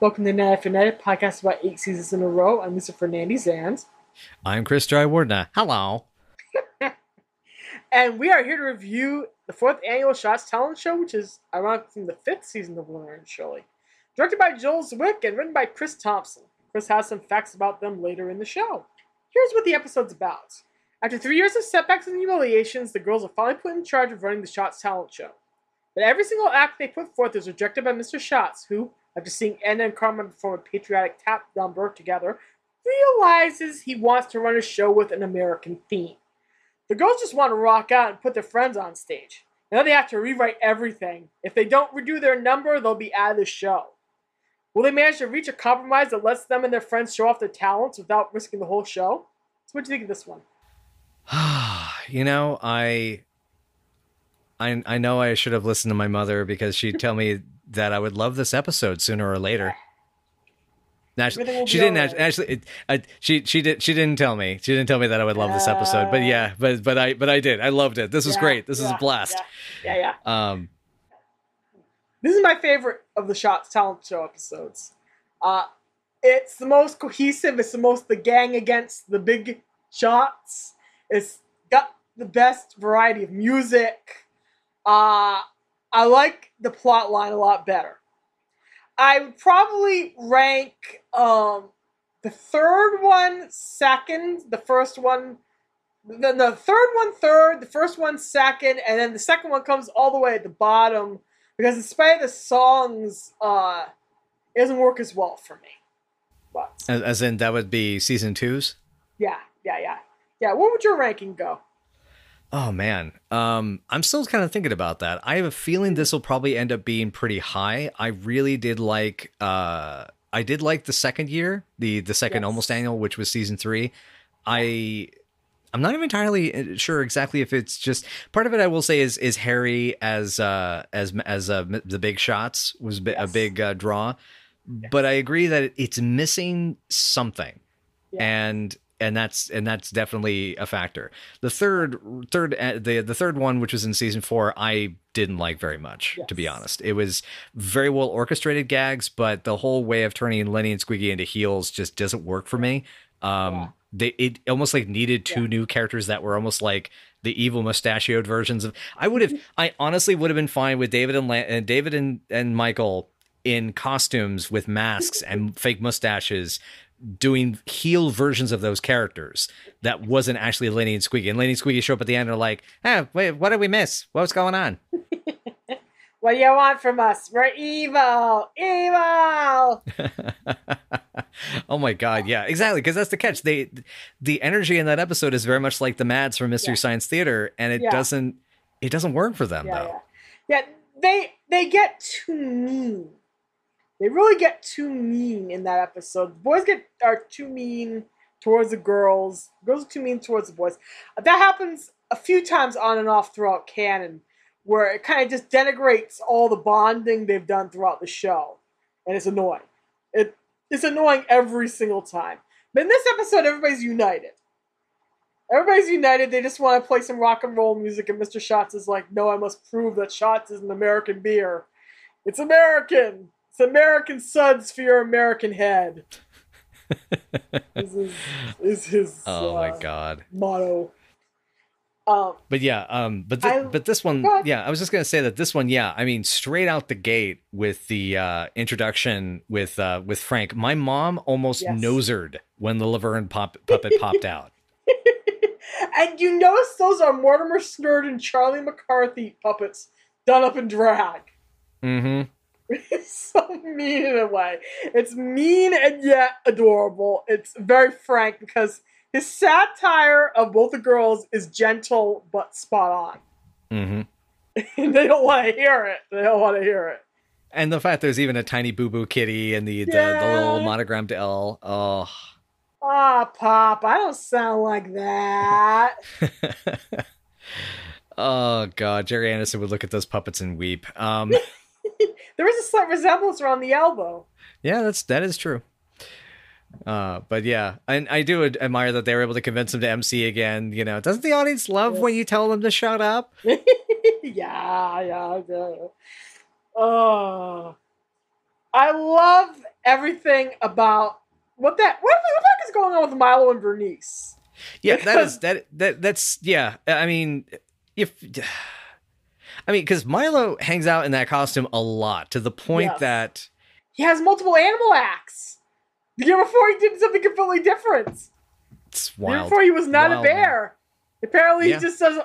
Welcome to Night After a podcast about eight seasons in a row. I'm Mr. Fernandes and I'm Chris Drywardna. Hello. and we are here to review the fourth annual Shotz Talent Show, which is ironically from the fifth season of Laverne and Shirley. Directed by Joel Zwick and written by Chris Thompson. Chris has some facts about them later in the show. Here's what the episode's about. After three years of setbacks and humiliations, the girls are finally put in charge of running the Shotz Talent Show. But every single act they put forth is rejected by Mr. Shotz, who, after seeing Edna and Carmine perform a patriotic tap number together, realizes he wants to run a show with an American theme. The girls just want to rock out and put their friends on stage. Now they have to rewrite everything. If they don't redo their number, they'll be out of the show. Will they manage to reach a compromise that lets them and their friends show off their talents without risking the whole show? So what do you think of this one? you know, I I I know I should have listened to my mother because she'd tell me that I would love this episode sooner or later. Actually, she didn't right. actually. It, I, she she did she didn't tell me. She didn't tell me that I would love uh, this episode. But yeah, but but I but I did. I loved it. This was yeah, great. This yeah, is a blast. Yeah, yeah, yeah. Um, this is my favorite of the Shotz Talent Show episodes. Uh, it's the most cohesive. It's the most the gang against the big shots. It's got the best variety of music. Uh, I like the plot line a lot better. I would probably rank um, the third one second, the first one, then the third one third, the first one second, and then the second one comes all the way at the bottom because, in spite of the songs, uh, it doesn't work as well for me. But as, as in that would be season twos. Yeah, yeah, yeah, yeah. Where would your ranking go? Oh man, um, I'm still kind of thinking about that. I have a feeling this will probably end up being pretty high. I really did like, uh, I did like the second year, the the second yes. almost annual, which was season three. I, I'm not even entirely uh, sure exactly if it's just part of it. I will say is is Harry as uh, as as uh, the big shots was yes. a big uh, draw, yes. but I agree that it's missing something, yeah. and and that's and that's definitely a factor. The third third uh, the the third one, which was in season four, I didn't like very much, yes. to be honest. It was very well orchestrated gags, but the whole way of turning Lenny and Squiggy into heels just doesn't work for me. Um, yeah. they it almost like needed two yeah. new characters that were almost like the evil mustachioed versions of. I would have, I honestly would have been fine with David and, and David and and Michael in costumes with masks and fake mustaches doing heel versions of those characters that wasn't actually Lenny and Squiggy. And Lenny and Squiggy show up at the end and are like, "Ah, wait, what did we miss? What's going on?" what do you want from us? We're evil, evil. oh my god, yeah, exactly. Because that's the catch. They, the energy in that episode is very much like the Mads from Mystery yeah. Science Theater, and it yeah. doesn't, it doesn't work for them yeah, though. Yeah. yeah, they they get too mean they really get too mean in that episode. The boys get are too mean towards the girls. Girls are too mean towards the boys. That happens a few times on and off throughout canon, where it kind of just denigrates all the bonding they've done throughout the show, and it's annoying. It it's annoying every single time. But in this episode, everybody's united. Everybody's united. They just want to play some rock and roll music, and Mr. Shotz is like, "No, I must prove that Shotz is an American beer. It's American." It's American suds for your American head. this is, is his oh uh, my god motto. Um, but yeah, um, but th- I, but this one, yeah, I was just gonna say that this one, yeah, I mean, straight out the gate with the uh, introduction with uh, with Frank, my mom almost yes. nosered when the Laverne pop- puppet popped out. and you notice those are Mortimer Snerd and Charlie McCarthy puppets done up in drag. Mm-hmm. It's so mean in a way. It's mean and yet adorable. It's very frank because his satire of both the girls is gentle but spot on. Mm-hmm. they don't want to hear it. They don't want to hear it. And the fact there's even a tiny boo boo kitty and the, yeah. the, the little monogrammed L. Oh. Ah, oh, Pop, I don't sound like that. oh God, Gerry Anderson would look at those puppets and weep. Um there is a slight resemblance around the elbow. Yeah, that's that is true. Uh, but yeah, and I do admire that they were able to convince him to MC again. You know, doesn't the audience love yes. when you tell them to shut up? yeah, yeah, yeah. Oh, I love everything about what that what, what the heck is going on with Milo and Bernice. Yeah, that is that that that's yeah. I mean, if I mean, because Milo hangs out in that costume a lot to the point Yes. that He has multiple animal acts. The year before he did something completely different. it's The year wild. before he was not Wild, a bear. Apparently Yeah. he just does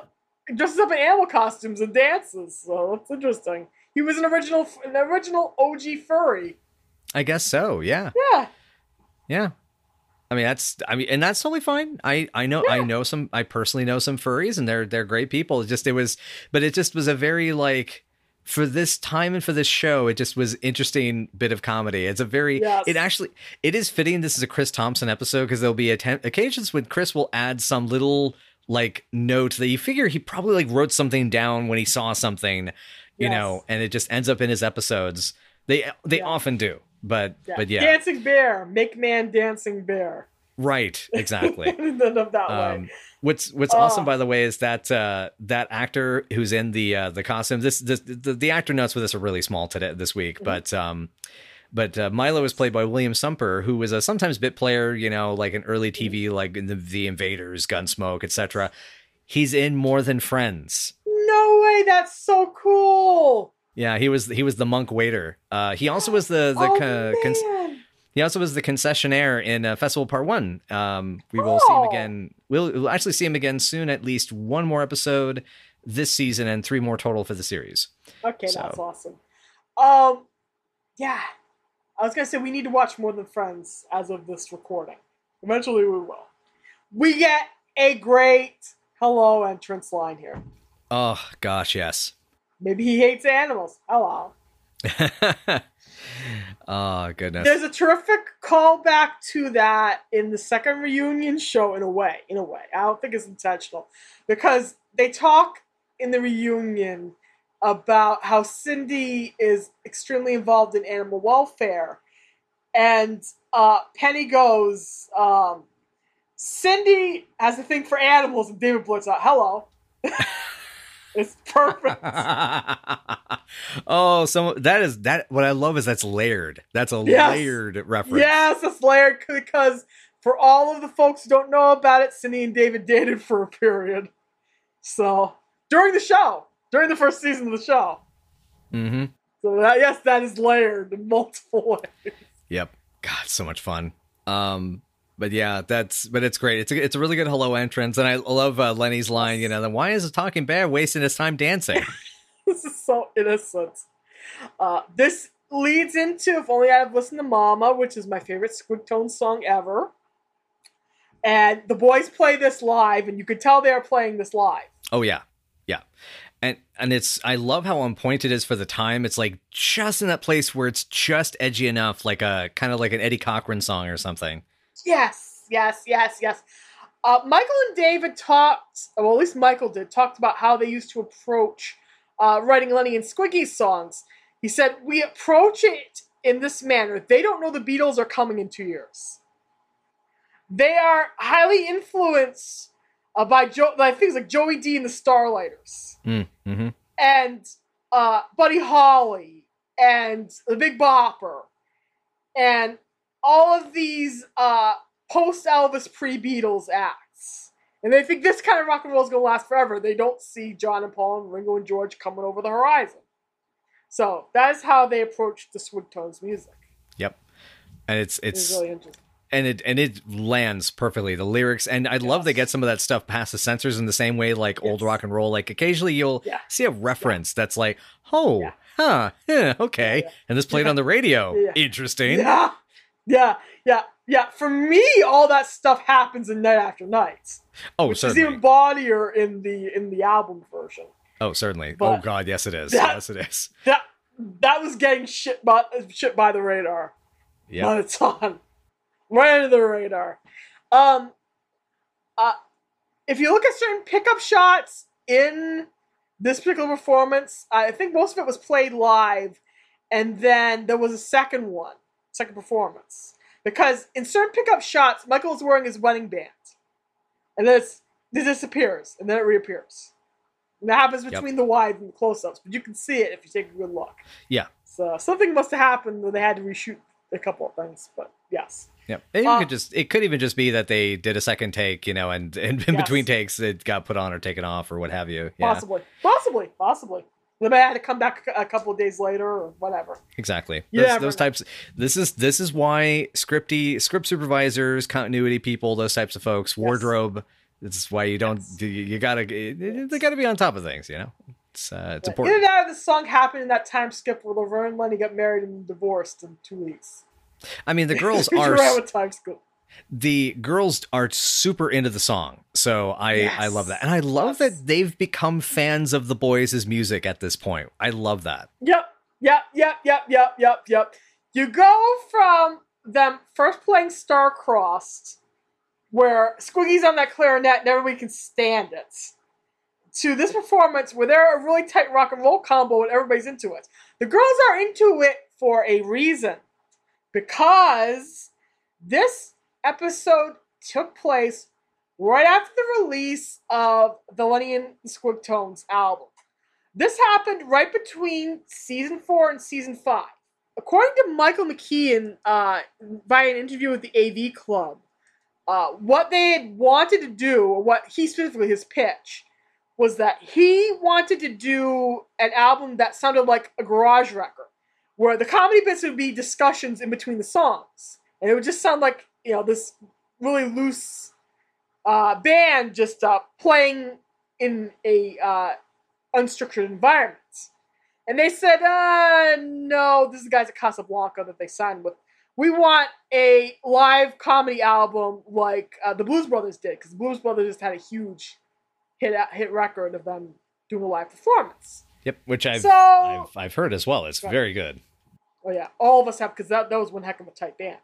dresses up in animal costumes and dances. So that's interesting. He was an original an original OG furry. I guess so. Yeah, Yeah. yeah. I mean, that's I mean, and that's totally fine. I I know I know some. I personally know some furries, and they're they're great people. It just it was, but it just was a very like for this time and for this show, it just was interesting bit of comedy. It's a very Yes. it actually it is fitting. This is a Chris Thompson episode because there'll be atten- occasions when Chris will add some little like note that you figure he probably like wrote something down when he saw something, you Yes. know, and it just ends up in his episodes. They they Yeah. often do, but yeah. but yeah, Dancing bear. Make man dancing bear. right, exactly. That way. Um, what's what's Oh. awesome, by the way, is that uh, that actor who's in the uh, the costume. This, this the, the actor notes for this are really small today this week, Mm-hmm. but um, but uh, Milo is played by William Sumper, who was a sometimes bit player, you know, like an early TV, like in the, the Invaders, Gunsmoke, etc. He's in More Than Friends. No way, that's so cool. Yeah, he was he was the monk waiter. Uh, he also was the the oh, co- cons- man. he also was the concessionaire in uh, Festival Part One. Um, we will see him Oh. again. We'll, we'll actually see him again soon. At least one more episode this season, and three more total for the series. Okay, So- that's awesome. Um, yeah, I was gonna say we need to watch more than Friends as of this recording. Eventually, we will. We get a great hello entrance line here. Oh gosh, yes. Maybe he hates animals. Hello. oh goodness. There's a terrific callback to that in the second reunion show. In a way, in a way, I don't think it's intentional because they talk in the reunion about how Cindy is extremely involved in animal welfare, and uh, Penny goes, um, "Cindy has a thing for animals," and David blurts out, "Hello." it's perfect. oh, so that is that. What I love is that's layered. That's a Yes. layered reference. Yes, it's layered because for all of the folks who don't know about it, Cindy and David dated for a period. So during the show, during the first season of the show. Mm-hmm. So that, yes, that is layered in multiple ways. Yep. God, so much fun. Um, but yeah, that's but it's great. It's a it's a really good hello entrance, and I love uh, Lenny's line. You know, then why is a talking bear wasting his time dancing? this is so innocent. Uh, this leads into If Only I Had Listened to Mama, which is my favorite Squig Tone song ever. And the boys play this live, and you could tell they are playing this live. oh yeah, yeah, and and it's I love how on point it is for the time. It's like just in that place where it's just edgy enough, like a kind of like an Eddie Cochran song or something. Yes, yes, yes, yes. Uh, Michael and David talked, well, at least Michael did, talked about how they used to approach uh, writing Lenny and Squiggy's songs. He said, We approach it in this manner. They don't know the Beatles are coming in two years. They are highly influenced uh, by Joe, by things like Joey Dee and the Starliters Mm, hmm and uh, Buddy Holly and the Big Bopper and all of these uh, post Elvis pre Beatles acts. And they think this kind of rock and roll is going to last forever. They don't see John and Paul and Ringo and George coming over the horizon. So that is how they approach the Squigtones music. Yep. And it's It's it's really interesting. and it and it lands perfectly the lyrics and i love Yes. they get some of that stuff past the censors in the same way like old rock and roll like occasionally you'll Yeah. see a reference that's like oh Yeah. huh yeah, okay Yeah, yeah. and this played Yeah. on the radio Yeah. interesting Yeah, yeah, yeah, yeah. For me, all that stuff happens in Night After Night, oh which certainly is even baudier in the in the album version. oh certainly But oh god yes it is that- yes it is that that was getting shit by shit by the radar. yeah But it's on right under the radar. Um, uh, if you look at certain pickup shots in this particular performance, I think most of it was played live, and then there was a second one, second performance. Because in certain pickup shots, Michael is wearing his wedding band, and then it's, it disappears, and then it reappears. And that happens Yep. between the wide and the close-ups, but you can see it if you take a good look. Yeah. So something must have happened where they had to reshoot a couple of things, but yes. Yeah, it Uh, could just it could even just be that they did a second take, you know, and, and in Yes. between takes it got put on or taken off or what have you. Yeah, Possibly, possibly, possibly. They may have to come back a couple of days later or whatever. exactly. Yeah, Those, those types. This is this is why scripty script supervisors, continuity people, those types of folks, wardrobe. This is why you don't. Yes. You, you gotta. They gotta be on top of things. You know, it's uh, it's Yeah, important. Either that or the song happened in that time skip where Laverne and Lenny got married and divorced in two weeks. I mean, the girls are ran with time skip. The girls are super into the song so i Yes. i love that and i love Yes. that they've become fans of the boys' music at this point i love that Yep, yep, yep, yep, yep, yep, yep. You go from them first playing Star Crossed, where Squiggy's on that clarinet and everybody can stand it, to this performance where they're a really tight rock and roll combo and everybody's into it. The girls are into it for a reason. Because this episode took place right after the release of the Lenny and the Squigtones album. This happened right between season four and season five. According to Michael McKean, uh, via an interview with the AV Club, uh, what they had wanted to do, or what he specifically his pitch, was that he wanted to do an album that sounded like a garage record, where the comedy bits would be discussions in between the songs, and it would just sound like you know this really loose uh, band just uh, playing in a uh, unstructured environment. And they said, uh, no, this is the guys at Casablanca that they signed with. We want a live comedy album like uh, the Blues Brothers did, because the Blues Brothers just had a huge hit hit record of them doing a live performance. yep which i've So- I've, I've heard as well it's Right. very good Oh yeah, all of us have because that, that was one heck of a tight band.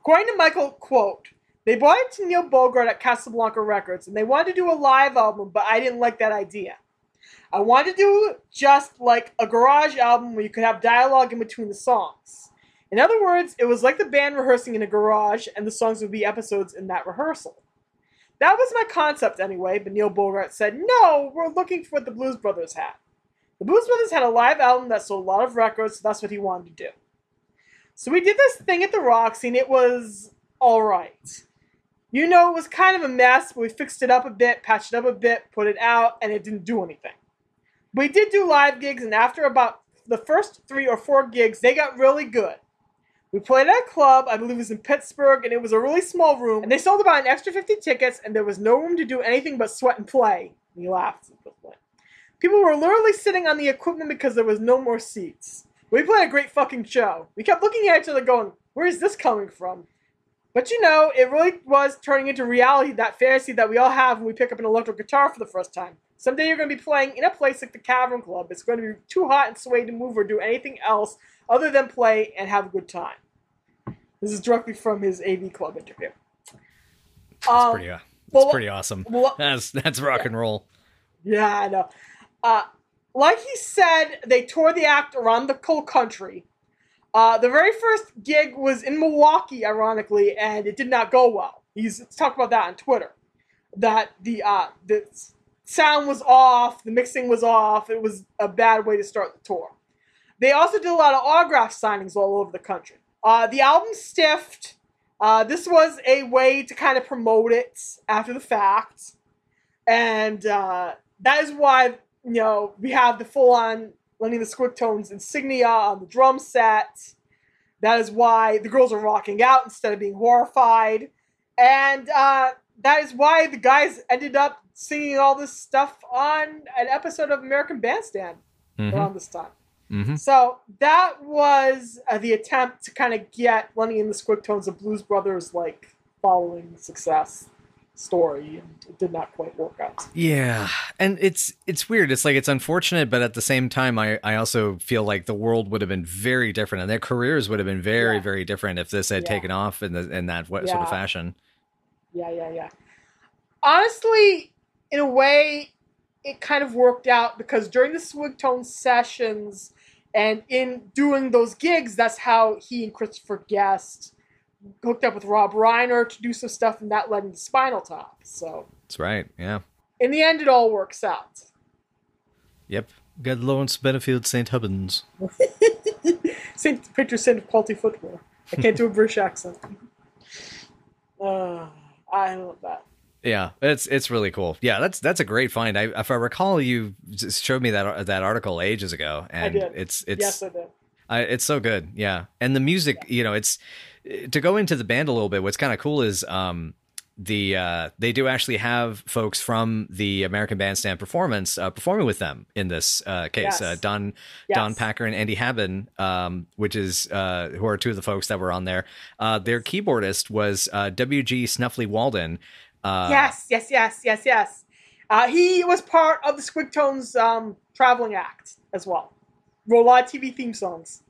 According to Michael, quote, they brought it to Neil Bogart at Casablanca Records and they wanted to do a live album, but I didn't like that idea. I wanted to do just like a garage album where you could have dialogue in between the songs. In other words, it was like the band rehearsing in a garage and the songs would be episodes in that rehearsal. That was my concept anyway, but Neil Bogart said, no, we're looking for what the Blues Brothers had. The Blues Brothers had a live album that sold a lot of records, so that's what he wanted to do. So we did this thing at the Roxy, and it was alright. You know, it was kind of a mess, but we fixed it up a bit, patched it up a bit, put it out, and it didn't do anything. We did do live gigs, and after about the first three or four gigs, they got really good. We played at a club, I believe it was in Pittsburgh, and it was a really small room, and they sold about an extra 50 tickets, and there was no room to do anything but sweat and play. We laughed. People were literally sitting on the equipment because there was no more seats. We played a great fucking show. We kept looking at each other going, where is this coming from? But you know, it really was turning into reality, that fantasy that we all have when we pick up an electric guitar for the first time. Someday you're going to be playing in a place like the Cavern Club. It's going to be too hot and sway to move or do anything else other than play and have a good time. This is directly from his AV Club interview. It's Um, pretty, uh, it's well, pretty awesome. well, That's that's rock and roll. Yeah, I know. Uh, like he said, they toured the act around the whole country. Uh, the very first gig was in Milwaukee, ironically, and it did not go well. He's talked about that on Twitter. That the uh, the sound was off, the mixing was off. It was a bad way to start the tour. They also did a lot of autograph signings all over the country. Uh, the album Stiffed. Uh, this was a way to kind of promote it after the fact, and uh, that is why you know we have the full-on Lenny the Squigtones insignia on the drum set. That is why the girls are rocking out instead of being horrified, and uh, that is why the guys ended up singing all this stuff on an episode of American Bandstand hmm around this time. hmm So that was uh, the attempt to kind of get Lenny and the Squigtones, the Blues Brothers, like following success story, and it did not quite work out. Yeah, and it's it's weird. It's like it's unfortunate, but at the same time, I I also feel like the world would have been very different, and their careers would have been very Yeah. very different if this had Yeah. taken off in the in that what, sort of fashion. Yeah, yeah, yeah. Honestly, in a way, it kind of worked out because during the Squigtone sessions and in doing those gigs, that's how he and Christopher Guest hooked up with Rob Reiner to do some stuff, and that led into Spinal Tap. So, That's right. Yeah. in the end, it all works out. Yep. Got Lawrence Benefield St. Hubbins. Saint Picture Saint of Quality Footwear. I can't do a British accent. Uh, I love that. Yeah, it's it's really cool. Yeah, that's that's a great find. I, if I recall, you showed me that that article ages ago, and did. it's it's yes, I did. I, it's so good. Yeah, and the music, you know, it's to go into the band a little bit. What's kind of cool is um the uh they do actually have folks from the American Bandstand performance uh, performing with them in this uh case. Yes. Uh, Don Yes. Don Packer and Andy Haben, um, which is uh who are two of the folks that were on there. Uh, their keyboardist was uh, W.G. Snuffy Walden. Yes, yes, yes, yes, yes. Uh, he was part of the Squigtones um, traveling act as well. Wrote a lot of TV theme songs.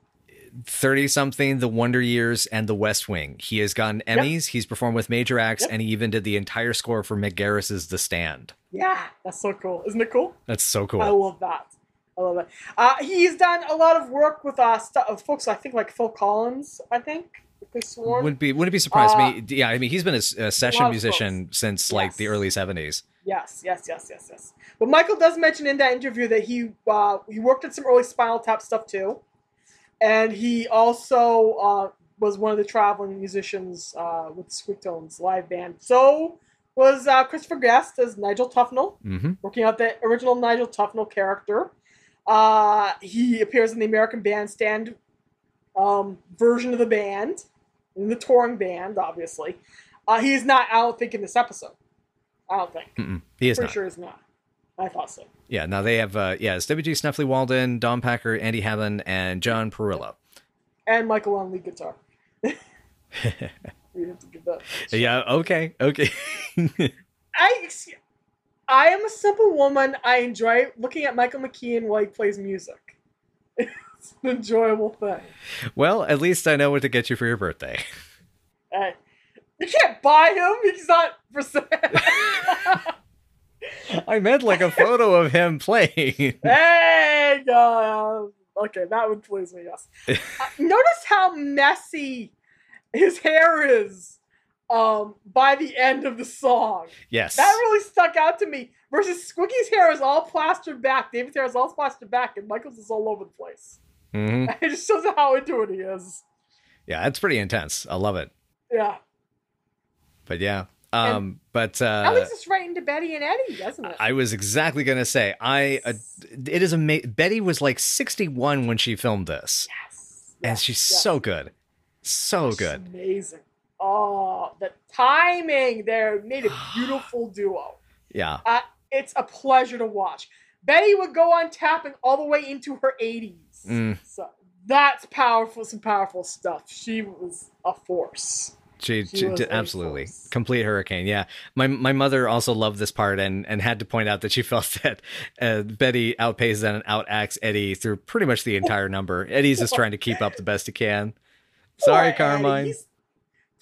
30 something, The Wonder Years, and The West Wing. He has gotten Emmys. He's performed with major acts, Yep. and he even did the entire score for Mick Garris's The Stand. Yeah, that's so cool. Isn't it cool? That's so cool. I love that. I love it. Uh, he's done a lot of work with uh, stu- uh, folks, I think, like Phil Collins, I think. If they sworn. wouldn't be wouldn't be surprised Uh, me. Yeah, I mean he's been a session of musician since like the early seventies. Yes, yes, yes, yes, yes. But Michael does mention in that interview that he uh, he worked at some early Spinal Tap stuff too, and he also uh, was one of the traveling musicians uh, with Squigtones live band. So was uh, Christopher Guest as Nigel Tufnel, Mm-hmm. working out the original Nigel Tufnel character. Uh, he appears in the American Bandstand um, version of the band, in the touring band, obviously. Uh, he is not, I don't think, in this episode. I don't think. Mm-mm. He is Pretty not. sure he's not. I thought so. Yeah. Now they have uh, yeah, it's W.G. Snuffy Walden, Don Packer, Andy Haben, and John Perillo. And Michael on lead guitar. we have to give that. Yeah. Okay. Okay. I, I am a simple woman. I enjoy looking at Michael McKean while he plays music. It's an enjoyable thing. well, at least I know what to get you for your birthday. Uh, you can't buy him. He's not for sale. I meant like a photo of him playing. hey, uh, okay, that would please me. Yes. Uh, notice how messy his hair is. Um, by the end of the song, yes. that really stuck out to me. Versus Squiggy's hair is all plastered back. David's hair is all plastered back, and Michael's is all over the place. hmm It just shows how into it he is. Yeah, that's pretty intense. I love it. Yeah. But yeah. Um, but uh, least it's right into Betty and Eddie, doesn't it? I was exactly gonna say I. Uh, it is amazing. Betty was like sixty-one when she filmed this, yes. and yes, she's yes. so good, so She's good. Amazing. Oh, the timing there made a beautiful duo. Yeah, It's a pleasure to watch. Betty would go on tapping all the way into her 80s. Mm. So that's powerful, some powerful stuff. She was a force. She, She she did absolutely force. complete hurricane. Yeah, my my mother also loved this part and and had to point out that she felt that uh, Betty outpaces and outacts Eddie through pretty much the entire number. Eddie's just trying to keep up the best he can. Sorry, Poor Carmine.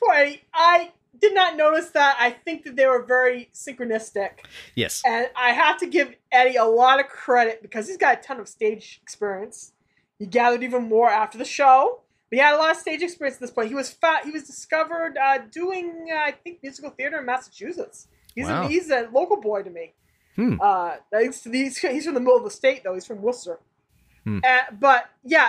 Poor Eddie. I did not notice that. I think that they were very synchronistic. Yes. And I have to give Eddie a lot of credit because he's got a ton of stage experience. He gathered even more after the show. But he had a lot of stage experience at this point. He was fa- he was discovered uh, doing uh, I think musical theater in Massachusetts. He's Wow. a, he's a local boy to me. Hmm. Uh, he's, he's, he's from the middle of the state though. He's from Worcester. Hmm. Uh, but yeah,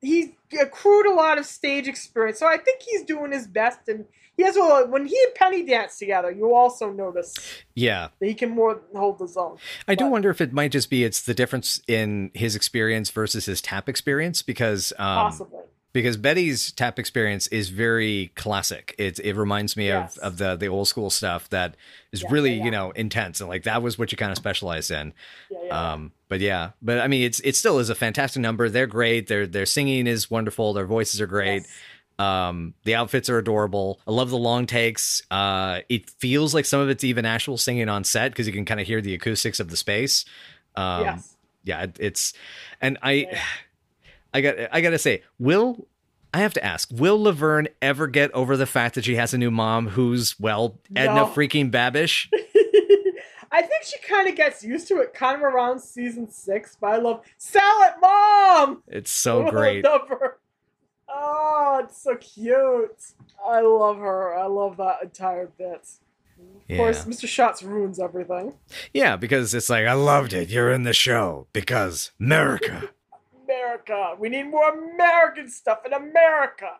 he accrued a lot of stage experience, so I think he's doing his best. And he has a when he and Penny dance together, you also notice Yeah. that he can more hold his own. I do wonder if it might just be it's the difference in his experience versus his tap experience because um, Possibly. Because Betty's tap experience is very classic. It it reminds me Yes. of of the the old school stuff that is Yeah, really yeah, you know intense and like that was what you kind of specialized in. Yeah. Um, but yeah, but I mean it's it still is a fantastic number. They're great. Their their singing is wonderful. Their voices are great. Yes. Um, the outfits are adorable. I love the long takes. Uh, it feels like some of it's even actual singing on set because you can kind of hear the acoustics of the space. Um, yes. yeah, it, it's, and I. I got, I gotta say, will I have to ask, will Laverne ever get over the fact that she has a new mom who's well Edna No. freaking Babish? I think she kind of gets used to it kind of around season six, but I love Salad Mom! It's so great. Oh, it's so cute. I love her. I love that entire bit. Of course, Mr. Shotz ruins everything. Yeah, because it's like I loved it. You're in the show because America. America. We need more American stuff in America.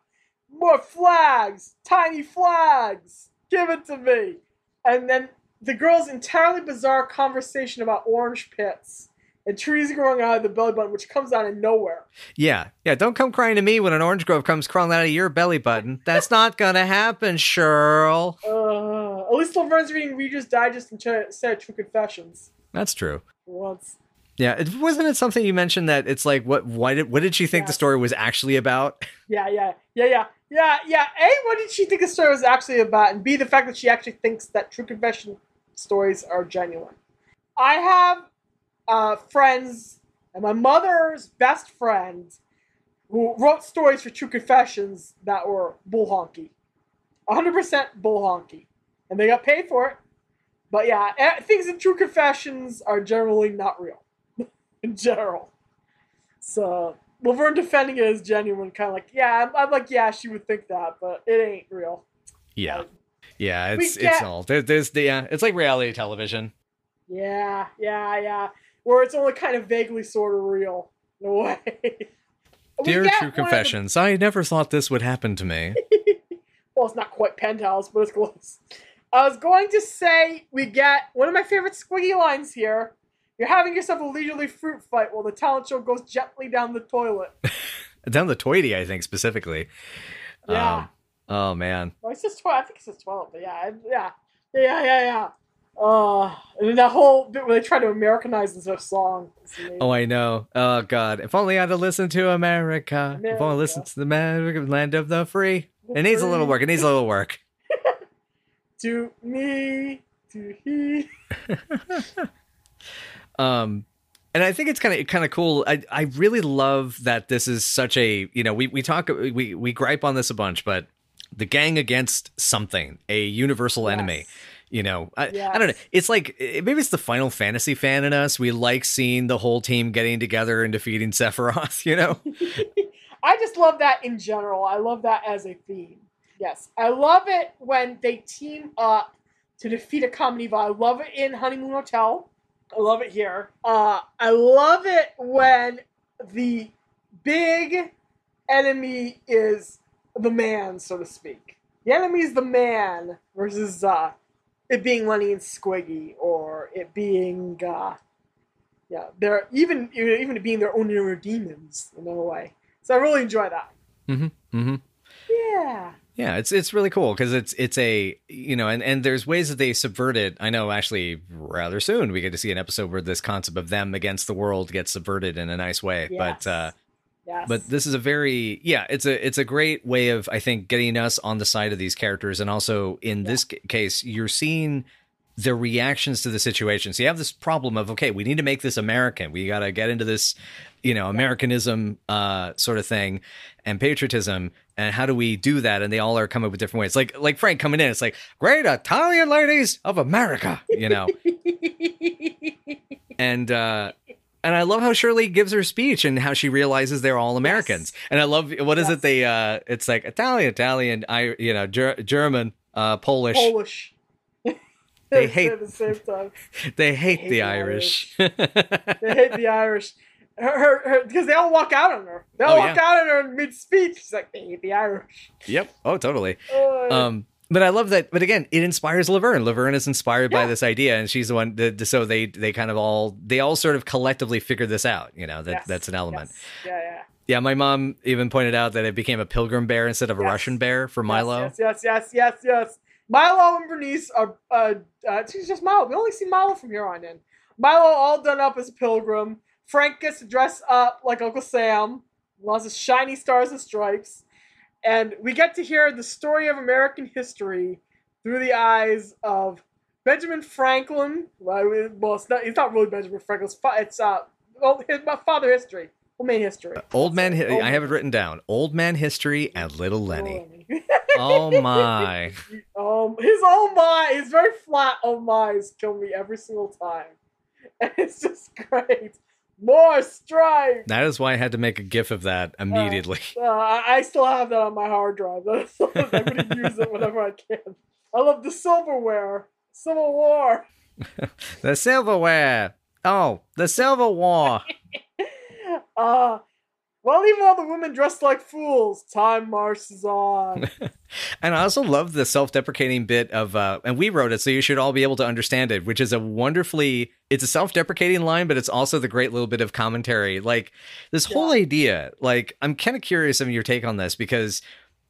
more flags, tiny flags, give it to me. And then the girl's entirely bizarre conversation about orange pits and trees growing out of the belly button, which comes out of nowhere. Yeah, yeah. Don't come crying to me when an orange grove comes crawling out of your belly button. That's not gonna happen, Cheryl. Uh, at least Laverne's reading Reader's Digest instead of True Confessions. That's true. Once. Yeah, it, wasn't it something you mentioned that it's like what? Why did what did she think Yeah. the story was actually about? Yeah, yeah, yeah, yeah, yeah, yeah. A, what did she think the story was actually about? And B, the fact that she actually thinks that True Confession stories are genuine. I have uh, friends, and my mother's best friend, who wrote stories for True Confessions that were bull honky. 100% bull honky. And they got paid for it. But yeah, eh, things in True Confessions are generally not real. In general. So, Laverne defending it as genuine, kind of like, yeah, I'm, I'm like, yeah, she would think that, but it ain't real. Yeah, Like, yeah. It's it's all there, there's the yeah. It's like reality television. yeah, yeah, yeah. Where it's only kind of vaguely sort of real, in a way. Dear True of the- Confessions, I never thought this would happen to me. well, it's not quite penthouse, but it's close. I was going to say we get one of my favorite squiggy lines here. You're having yourself a leisurely fruit fight while the talent show goes gently down the toilet. Down the toity, I think specifically. Yeah. Um, oh man. Well, it's just twelve. I think it's just twelve, but yeah, yeah, yeah, yeah, yeah. Uh, and then that whole bit where they try to Americanize this song. Oh, I know. Oh God. If only I'd listened to America. If only America. listened to the American land of the free. It needs a little work. It needs a little work. to me, to he. Um and I think it's kind of kind of cool. I I really love that this is such a you know we we talk we we gripe on this a bunch, but the gang against something, a universal enemy. You know, I, Yes. I don't know. It's like eh, maybe it's the Final Fantasy fan in us. We like seeing the whole team getting together and defeating Sephiroth. You know, I just love that in general. I love that as a theme. Yes, I love it when they team up to defeat a comedy villain. I love it in Honeymoon Hotel. I love it here. Uh, I love it when the big enemy is the man, so to speak. The enemy is the man versus uh, it being Lenny and Squiggy, or it being uh, yeah, they're even even being their own inner demons in a way. So I really enjoy that. Mm-hmm. mm-hmm. Yeah. Yeah, it's it's really cool because it's it's a you know and and there's ways that they subvert it. I know actually rather soon we get to see an episode where this concept of them against the world gets subverted in a nice way. But uh Yes. but this is a very yeah it's a it's a great way of I think getting us on the side of these characters and also in this ca- case you're seeing their reactions to the situation. So you have this problem of okay, we need to make this American. We got to get into this, you know, Americanism uh, sort of thing and patriotism. And how do we do that? And they all are coming up with different ways. Like like Frank coming in, it's like great Italian ladies of America, you know. and uh and I love how Shirley gives her speech and how she realizes they're all Americans. And I love what is Yes. it? They uh, it's like Italian, Italian, I you know, Ger- German, uh, Polish. Polish. They At hate- the same time. They hate, hate the the Irish. They hate the Irish. Her, her, because they all walk out on her. They all Oh, walk yeah. out on her in mid speech. She's like, they hate the Irish. yep. Oh, totally. Uh, Um, but I love that. But again, it inspires Laverne. Laverne is inspired by this idea, and she's the one. That, so they they kind of all they all sort of collectively figure this out. You know that yes, that's an element. yes. Yeah, yeah. Yeah, my mom even pointed out that it became a pilgrim bear instead of a Russian bear for Milo. Yes, yes, yes, yes, yes. Milo and Bernice are. Uh, uh, it's just Milo. We only see Milo from here on in. Milo all done up as a pilgrim. Frank gets to dress up like Uncle Sam. Lots of shiny stars and stripes. And we get to hear the story of American history through the eyes of Benjamin Franklin. Well, it's, not, it's not really Benjamin Franklin. It's, it's uh, well, my father history. Old man history. Old man, hi- Old I have it written down. Old man history and little Lenny. Oh my! Um, his oh my, his very flat oh my's kill me every single time, and it's just great. More stripe. That is why I had to make a gif of that immediately. Uh, I, I still have that on my hard drive. I'm gonna use it whenever I can. I love the silverware. Civil War. The silverware. Oh, the Civil War. Uh, Well, even all the women dressed like fools, time marches on. and I also love the self-deprecating bit of, uh, and we wrote it, so you should all be able to understand it, which is a wonderfully, it's a self-deprecating line, but it's also the great little bit of commentary. Like this whole idea, like I'm kind of curious of your take on this because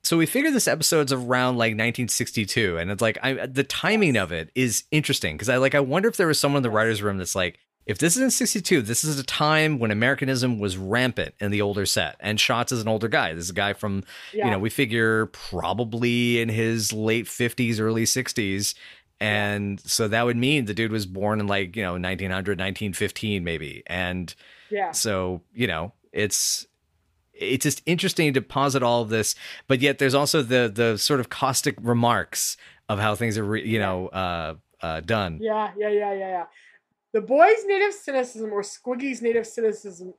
so we figure this episode's around like 1962 and it's like I, the timing of it is interesting because i like i wonder if there was someone in the writers room that's like if this is in 62 this is a time when americanism was rampant in the older set and Shotz is an older guy this is a guy from Yeah. you know we figure probably in his late 50s early 60s and so that would mean the dude was born in like you know 1900 1915 maybe and yeah. so you know it's it's just interesting to posit all of this but yet there's also the the sort of caustic remarks of how things are re- you know uh uh done Yeah, yeah, yeah, yeah, yeah. The boy's native cynicism or Squiggy's native cynicism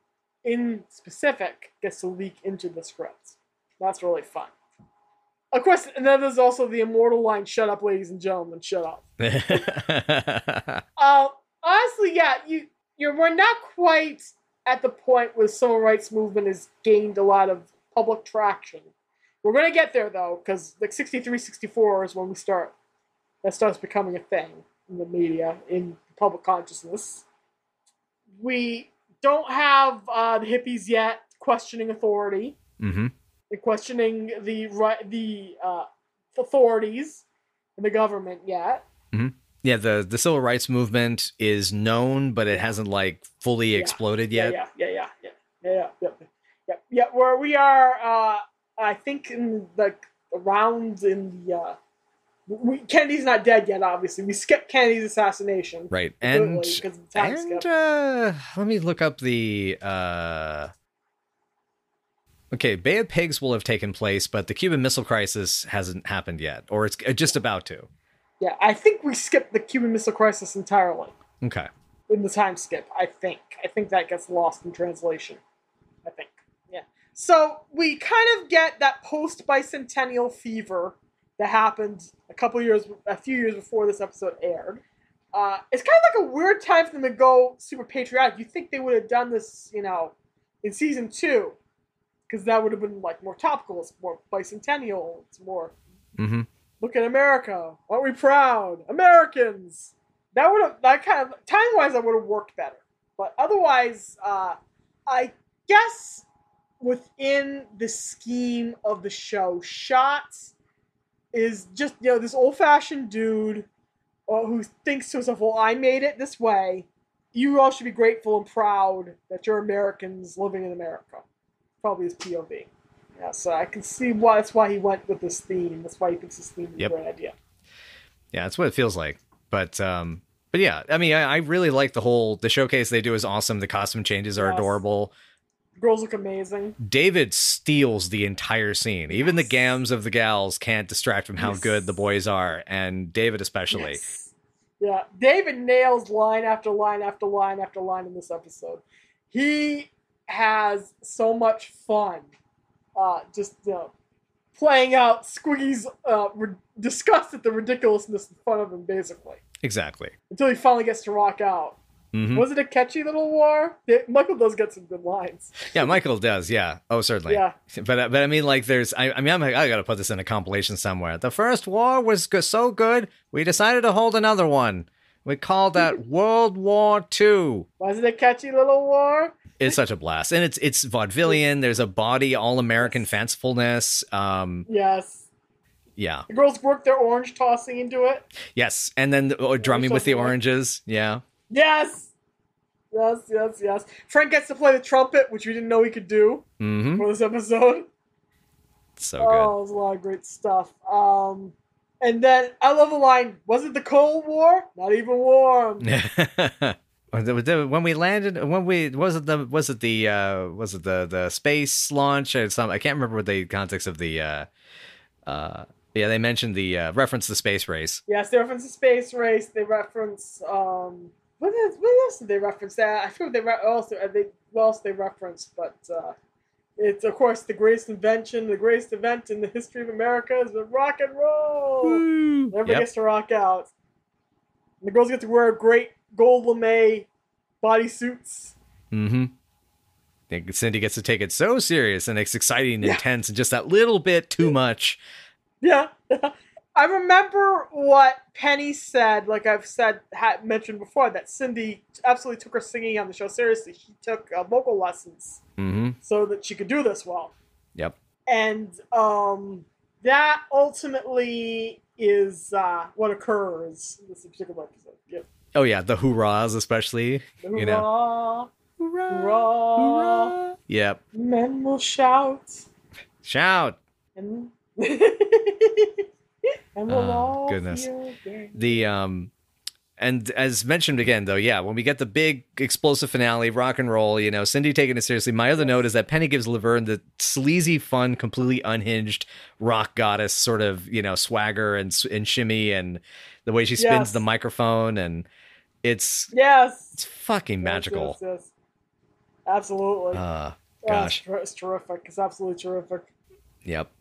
in specific gets to leak into the script. That's really fun. Of course, and then there's also the immortal line, shut up, ladies and gentlemen, shut up. Uh, honestly, yeah, you you're we're not quite at the point where the civil rights movement has gained a lot of public traction. We're gonna get there though, because like 63, 64 is when we start. That starts becoming a thing in the media, in public consciousness. We don't have uh, the hippies yet questioning authority. Mm-hmm. Questioning the right the uh, authorities and the government yet. Mm-hmm. Yeah, the the civil rights movement is known, but it hasn't like fully yeah. exploded yet. Yeah, yeah, yeah, yeah, yeah, yeah, yeah, yeah. yeah, yeah. Where we are, uh, I think in like around in the uh, we, Kennedy's not dead yet. Obviously, we skipped Kennedy's assassination. right and because of the time and uh let me look up the uh okay bay of pigs will have taken place but the cuban missile crisis hasn't happened yet or it's uh, just about to Yeah, I think we skipped the Cuban Missile Crisis entirely okay in the time skip. I think. I think that gets lost in translation. I think. Yeah. So we kind of get that post bicentennial fever that happened a couple years, a few years before this episode aired. Uh, it's kind of like a weird time for them to go super patriotic. You think they would have done this, you know, in season two, because that would have been like more topical. It's more bicentennial. It's more mm-hmm look at America. Aren't we proud? Americans. That would have that kind of time wise that would have worked better. But otherwise, uh, I guess within the scheme of the show, Shotz is just you know this old fashioned dude uh, who thinks to himself, "Well, I made it this way. You all should be grateful and proud that you're Americans living in America." Probably his POV. Yeah, so I can see why that's why he went with this theme. That's why he thinks this theme is Yep. a great idea. Yeah, that's what it feels like. But um but yeah, I mean I, I really like the whole the showcase they do is awesome. The costume changes are Yes. adorable. Girls look amazing. David steals the entire scene. Even the gams of the gals can't distract from how Yes. good the boys are, and David especially. Yes. Yeah, David nails line after line after line after line in this episode. He has so much fun, uh, just you know, playing out Squiggy's uh, ri- disgust at the ridiculousness and fun of him, basically, Exactly. until he finally gets to rock out. Hmm Was it a catchy little war? Yeah, Michael does get some good lines. Yeah, Michael does. Yeah. Oh, certainly. Yeah. But but I mean, like, there's. I, I mean, I'm, I got to put this in a compilation somewhere. The first war was go- so good, we decided to hold another one. We called that World War Two. Was it a catchy little war? It's such a blast, and it's it's vaudevillian. There's a body all American fancifulness. Um, Yes. yeah, The girls work their orange tossing into it. yes, and then the, oh, drumming with the oranges. Yeah, Yes. Yes, yes, yes. Frank gets to play the trumpet, which we didn't know he could do mm-hmm. for this episode. So Oh, there's a lot of great stuff. Um, and then I love the line: "Was it the Cold War? Not even warm." good. when we landed, when we was it the was it the uh, was it the the space launch or something? I can't remember what the context of the. Uh, uh, yeah, they mentioned the uh, reference to the space race. Yes, they reference the space race. They reference um, what, is, what else did they reference? That I forget they re- also uh, they what else they referenced, but uh, it's of course the greatest invention, the greatest event in the history of America is the rock and roll. Woo! Everybody Yep. gets to rock out. And the girls get to wear great gold lame bodysuits. Mm-hmm. Cindy gets to take it so serious and it's exciting and yeah. intense and just that little bit too much. Yeah. I remember what Penny said, like I've said, had mentioned before, that Cindy absolutely took her singing on the show seriously. She took uh, vocal lessons mm-hmm. so that she could do this well. Yep. And um, that ultimately is uh, what occurs in this particular episode. Yep. Oh yeah, the hurrahs especially. The hurrah, you know. Hurrah, hurrah, hurrah. Yep. Men will shout. Shout. And and we'll oh, goodness. The um and as mentioned again though, yeah, when we get the big explosive finale, rock and roll, you know, Cindy taking it seriously. My other note is that Penny gives Laverne the sleazy, fun, completely unhinged rock goddess sort of, you know, swagger and and shimmy and the way she spins yes. the microphone and it's yes, it's fucking magical. Yes, yes, Absolutely. Uh, gosh, oh, it's, it's terrific. It's absolutely terrific. Yep.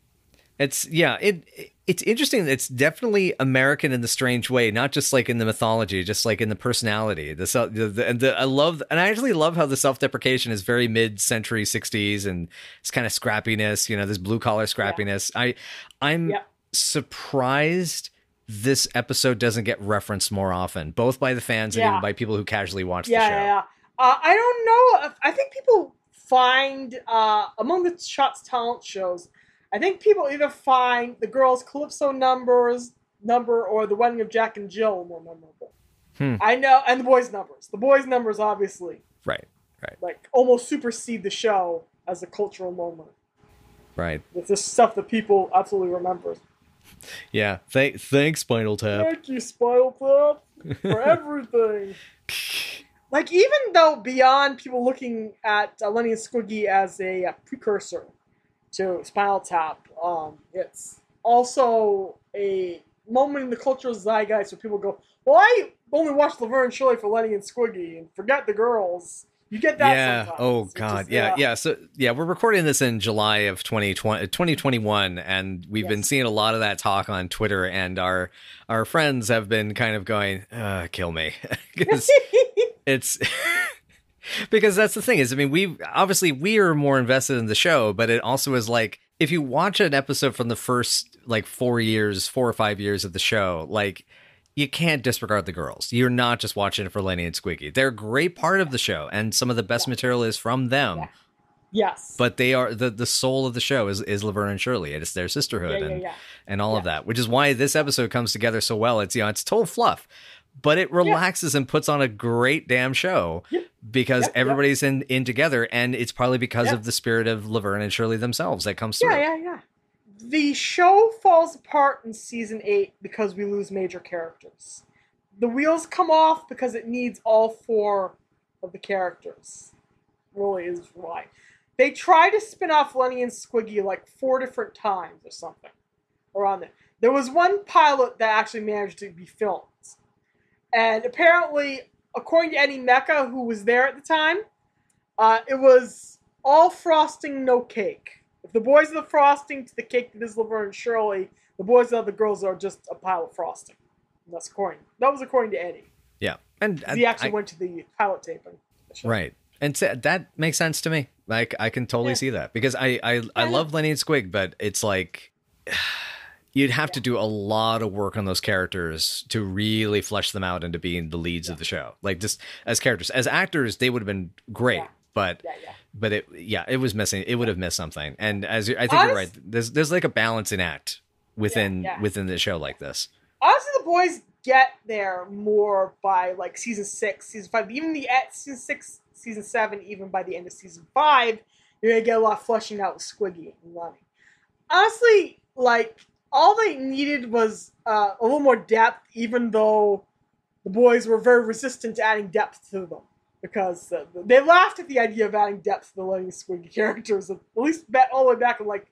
It's yeah, it it's interesting. It's definitely American in the strange way, not just like in the mythology, just like in the personality. The the, the, the I love and I actually love how the self deprecation is very mid century '60s and it's kind of scrappiness. You know, this blue collar scrappiness. Yeah. I I'm yeah. surprised this episode doesn't get referenced more often, both by the fans yeah. and even by people who casually watch yeah, the show. Yeah, yeah. Uh, I don't know. I think people find uh, among the Shotz talent shows I think people either find the girls' Calypso numbers number or the wedding of Jack and Jill more memorable. Hmm. I know, and the boys' numbers. The boys' numbers, obviously, right, right, like almost supersede the show as a cultural moment. Right. It's just stuff that people absolutely remember. Yeah. Th- thanks, Spinal Tap. Thank you, Spinal Tap, for everything. like even though beyond people looking at uh, Lenny and Squiggy as a uh, precursor to Spinal Tap. Um, it's also a moment in the cultural zeitgeist where people go, "Well, I only watched Laverne and Shirley for Lenny and Squiggy, and forget the girls." You get that. Yeah. Sometimes. Oh God. yeah. yeah. Yeah. So yeah, we're recording this in July of 2020, 2021, and we've yes. been seeing a lot of that talk on Twitter, and our our friends have been kind of going, uh, "Kill me," because it's because that's the thing is, I mean, we obviously we are more invested in the show, but it also is like if you watch an episode from the first like four years, four or five years of the show, like you can't disregard the girls. You're not just watching it for Lenny and Squiggy. They're a great part of the show, and some of the best yeah. material is from them. Yeah. Yes, but they are the the soul of the show is is Laverne and Shirley. It's their sisterhood yeah, and and all of that, which is why this episode comes together so well. It's you know it's total fluff, but it relaxes and puts on a great damn show because everybody's in in together, and it's probably because of the spirit of Laverne and Shirley themselves that comes through. Yeah, yeah, yeah. The show falls apart in season eight because we lose major characters. The wheels come off because it needs all four of the characters. Really is why. They try to spin off Lenny and Squiggy like four different times or something around there. There was one pilot that actually managed to be filmed. And apparently according to Eddie Mekka, who was there at the time, uh, it was all frosting, no cake. If the boys are the frosting to the cake that is Laverne and Shirley, the boys are the girls are just a pile of frosting. And that's according. That was according to Eddie. Yeah, and he actually I, went to the pilot taping. Right, and so that makes sense to me. Like I can totally yeah. see that because I I, I love Lenny and Squig, but it's like you'd have to do a lot of work on those characters to really flesh them out into being the leads yeah. of the show. Like just as characters, as actors, they would have been great, yeah. but but it yeah, it was missing. It would have missed something. And as I think you're right, there's there's like a balancing act within within the show like this. Honestly, the boys get there more by like season six, season five, even the at season six, season seven, even by the end of season five, you're gonna get a lot fleshing out with Squiggy and Lenny. Honestly, like all they needed was uh, a little more depth, even though the boys were very resistant to adding depth to them. Because uh, they laughed at the idea of adding depth to the Lenny Squiggy characters, at least back, all the way back in like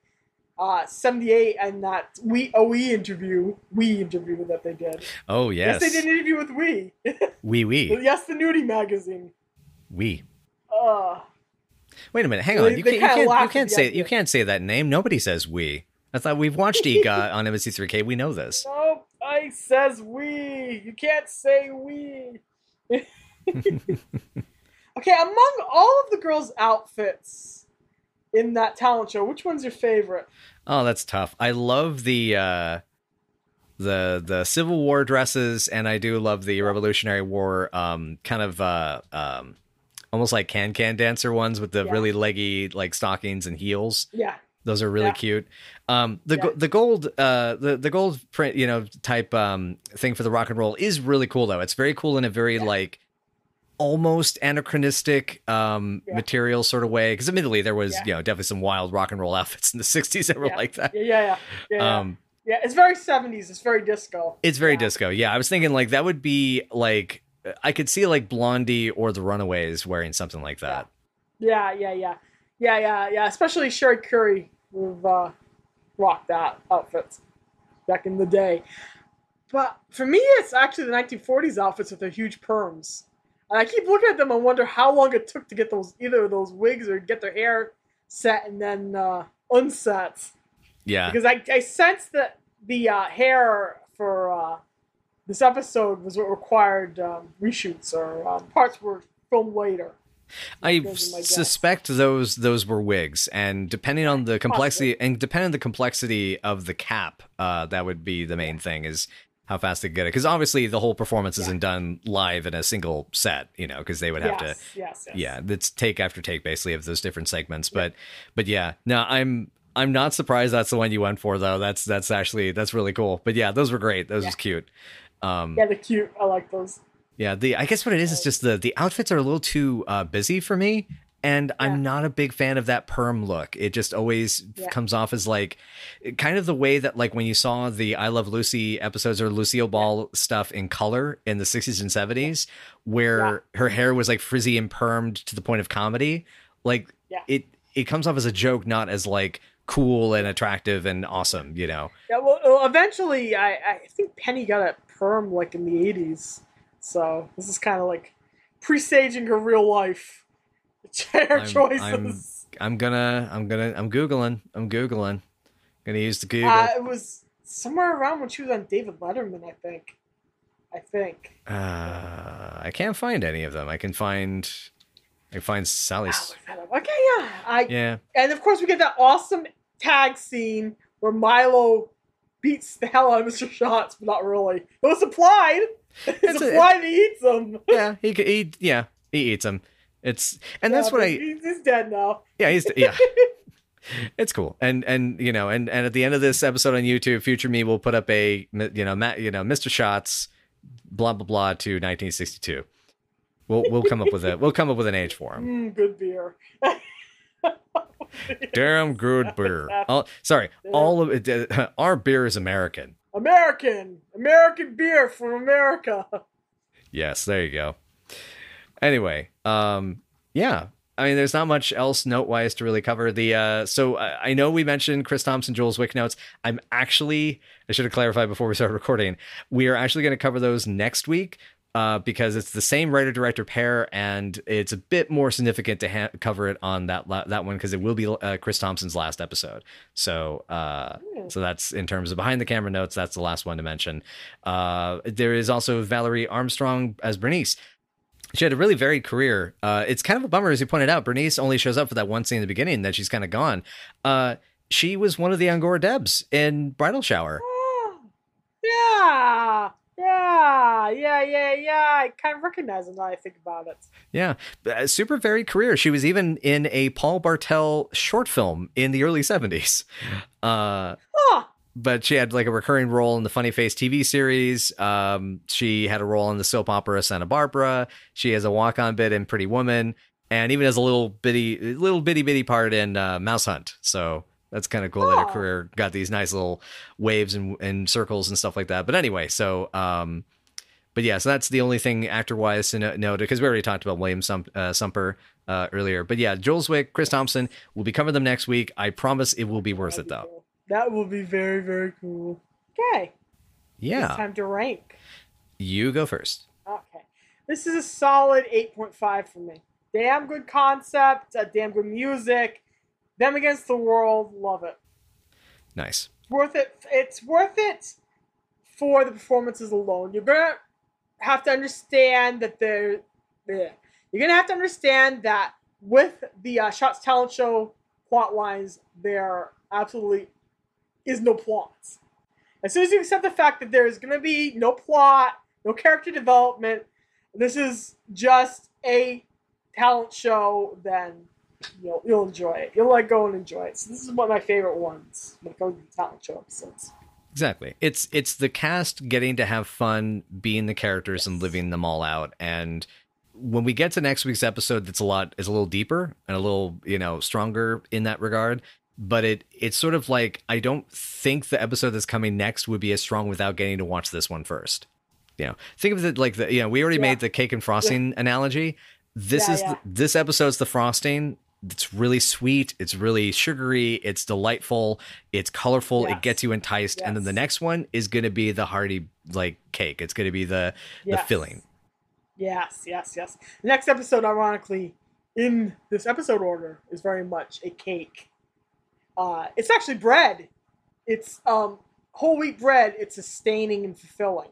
uh, 78 and that we we interview we interview that they did. Oh yes, yes. they did an interview with Oui. We we. Yes the nudie magazine. Oui. Uh. Wait a minute hang on. They, you, can't, you can't, you can't say idea. you can't say that name. Nobody says we I thought we've watched EGOT on MST3K. We know this. Nope, I says we. You can't say we. Okay, among all of the girls' outfits in that talent show, which one's your favorite? Oh, that's tough. I love the uh the the Civil War dresses and I do love the Revolutionary War um kind of uh um almost like can can dancer ones with the Yeah. really leggy like stockings and heels. Yeah, Those are really Yeah. cute. Um, the Yeah. the gold uh the the gold print you know type um thing for the rock and roll is really cool though. It's very cool in a very Yeah. like almost anachronistic um material sort of way because admittedly there was you know definitely some wild rock and roll outfits in the 60s that were like that yeah, yeah, yeah. um yeah, it's very 70s. It's very disco. it's very disco yeah i was thinking like that would be like i could see like blondie or the runaways wearing something like that Yeah, yeah, yeah. Yeah, yeah, yeah. Especially Cherie Currie would uh, rocked that outfit back in the day. But for me, it's actually the 1940s outfits with the huge perms. And I keep looking at them and wonder how long it took to get those either those wigs or get their hair set and then uh, unset. yeah Because I, I sense that the uh, hair for uh, this episode was what required um, reshoots or um, parts were filmed later. I Those are my guess. suspect those those were wigs, and depending on the complexity and depending on the complexity of the cap, uh, that would be the main thing is how fast they get it. Because obviously the whole performance isn't done live in a single set, you know, because they would have yes, to, yes, yes. yeah, it's take after take basically of those different segments. But but yeah, no, I'm. I'm not surprised that's the one you went for though. That's that's actually that's really cool. But yeah, those were great. Those Yeah. was cute. Um, Yeah, they're cute. I like those. Yeah, the I guess what it is is just the the outfits are a little too uh, busy for me, and Yeah. I'm not a big fan of that perm look. It just always Yeah. comes off as like kind of the way that like when you saw the I Love Lucy episodes or Lucille Ball stuff in color in the 60s and 70s, where her hair was like frizzy and permed to the point of comedy. Like Yeah. it it comes off as a joke, not as like cool and attractive and awesome. You know. Yeah, well, well, eventually, I, I think Penny got a perm like in the 80s. So this is kind of like presaging her real life chair I'm- choices. I'm gonna I'm gonna I'm googling I'm googling. I'm Gonna use the Google. Uh, it was somewhere around when she was on David Letterman, I think. I think. Uh, I can't find any of them. I can find, I can find Sally's. Okay, yeah. I, Yeah, And of course, we get that awesome tag scene where Milo beats the hell out of Mr. Shotz, but not really. It was implied. It's It's a- implied he eats them. yeah. He could eat. Yeah, he eats them. It's and that's what I. He's, he's dead now. Yeah, he's yeah. It's cool, and and you know, and and at the end of this episode on YouTube, future me will put up a you know, Matt, you know, Mr. Shotz, blah blah blah to 1962. We'll we'll come up with a we'll come up with an age for him. Mm, good beer. Damn good beer. All, sorry, all of it. uh, Our beer is American. American, American beer from America. Yes, there you go. Anyway, um, yeah. I mean, there's not much else note wise to really cover. The uh, so I, I know we mentioned Chris Thompson, Joel Zwick notes. I'm actually I should have clarified before we started recording. We are actually going to cover those next week. Uh, because it's the same writer director pair, and it's a bit more significant to ha- cover it on that la- that one because it will be uh, Chris Thompson's last episode. So uh, Hmm. so that's in terms of behind the camera notes. That's the last one to mention. Uh, there is also Valerie Armstrong as Bernice. She had a really varied career. Uh, it's kind of a bummer, as you pointed out. Bernice only shows up for that one scene in the beginning, then she's kind of gone. Uh, she was one of the Angora Debs in Bridal Shower. Oh, yeah, yeah, yeah, yeah, yeah. I kind of recognize it now I think about it. Yeah, uh, super varied career. She was even in a Paul Bartel short film in the early 70s. Uh, Oh, but she had like a recurring role in the Funny Face TV series. Um, she had a role in the soap opera Santa Barbara. She has a walk-on bit in Pretty Woman, and even has a little bitty, little bitty bitty part in uh, Mouse Hunt. So that's kind of cool that her Oh. career got these nice little waves and, and circles and stuff like that. But anyway, so um, but yeah, so that's the only thing actor-wise to no- note because we already talked about William Sump, uh, Sumper uh, earlier. But yeah, Joel Zwick, Chris Thompson, we'll be covering them next week. I promise it will be worth that'd it be though. cool. That will be very, very cool. Okay, it's Yeah, time to rank. you go first. Okay. This is a solid 8.5 for me. Damn good concept, uh, damn good music. Them Against the World, love it. Nice. Worth it. It's worth it for the performances alone. You're gonna have to understand that they're, you're gonna have to understand that with the uh, Shotz Talent Show plot lines, there absolutely is no plots. As soon as you accept the fact that there is gonna be no plot, no character development, this is just a talent show, then you'll you'll enjoy it. You'll like go and enjoy it. So this is one of my favorite ones when it comes to talent show episodes. Exactly. It's it's the cast getting to have fun being the characters Yes. and living them all out. And when we get to next week's episode, that's a lot is a little deeper and a little you know stronger in that regard. But it it's sort of like I don't think the episode that's coming next would be as strong without getting to watch this one first. You know, think of it like the you know we already Yeah. made the cake and frosting analogy. This Yeah, is yeah. The, this episode's the frosting. It's really sweet. It's really sugary. It's delightful. It's colorful. It gets you enticed. And then the next one is going to be the hearty like cake. It's going to be the the filling. Yes, yes, yes. The next episode, ironically, in this episode order, is very much a cake. Uh, it's actually bread. It's um, whole wheat bread. It's sustaining and fulfilling,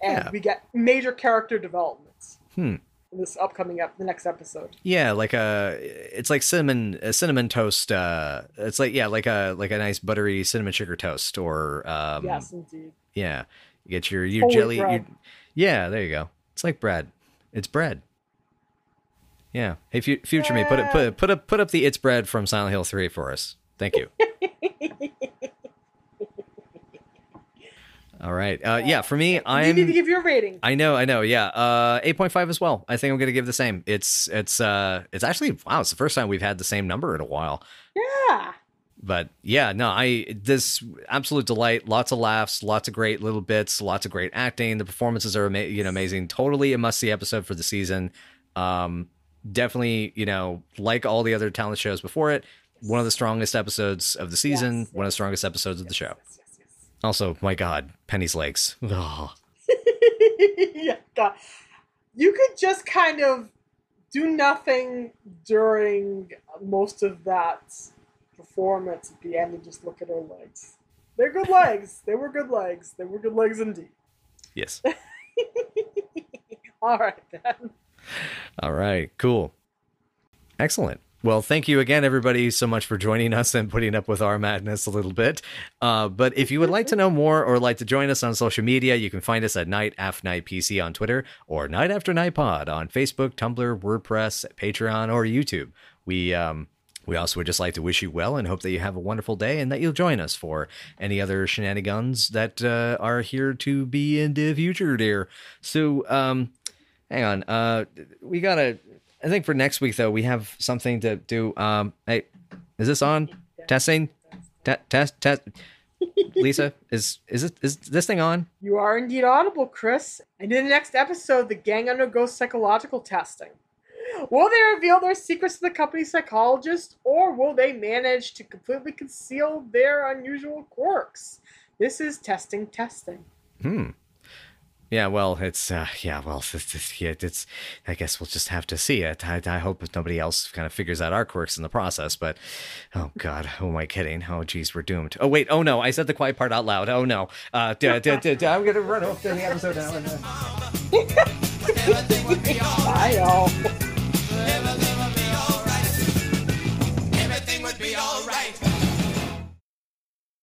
and Yeah. we get major character developments Hmm. This upcoming up the next episode. Yeah, like a it's like cinnamon a cinnamon toast. Uh, it's like yeah, like a like a nice buttery cinnamon sugar toast or um, yes, indeed. yeah. You get your your wheat jelly. Your, yeah, there you go. It's like bread. It's bread. Yeah. Hey, fu- future me, put it put it, put up put up the it's bread from Silent Hill three for us. Thank you. All right. Uh, yeah, for me, I'm. need to give your rating. I know, I know. Yeah, uh, eight point five as well. I think I'm going to give the same. It's it's uh it's actually wow. It's the first time we've had the same number in a while. Yeah. But yeah, no, I this absolute delight. Lots of laughs, lots of great little bits, lots of great acting. The performances are ama- you know amazing. Totally a must see episode for the season. Um, definitely you know like all the other talent shows before it. One of the strongest episodes of the season. Yes, one of the strongest episodes of the show. Yes. Also, my God, Penny's legs. Oh. yeah, God. You could just kind of do nothing during most of that performance at the end and just look at her legs. They're good legs. They were good legs. They were good legs indeed. Yes. All right, then. All right, cool. Excellent. Well, thank you again, everybody, so much for joining us and putting up with our madness a little bit. Uh, but if you would like to know more or like to join us on social media, you can find us at Night After Night PC on Twitter or Night After Night Pod on Facebook, Tumblr, WordPress, Patreon, or YouTube. We um, we also would just like to wish you well and hope that you have a wonderful day and that you'll join us for any other shenanigans that uh, are here to be in the future, dear. So, um, hang on. Uh, we gotta. I think for next week though, we have something to do. Um, hey, is this on? Testing. Te- test. Test. Lisa, is is it is this thing on? You are indeed audible, Chris. And in the next episode, the gang undergoes psychological testing. Will they reveal their secrets to the company's psychologist, or will they manage to completely conceal their unusual quirks? This is testing, testing. Hmm. Yeah, well, it's uh, yeah, well, it's, it's, it's. I guess we'll just have to see it. I, I hope nobody else kind of figures out our quirks in the process. But oh god, who am I kidding? Oh geez, we're doomed. Oh wait, oh no, I said the quiet part out loud. Oh no, uh, I'm gonna run off the episode now. I know.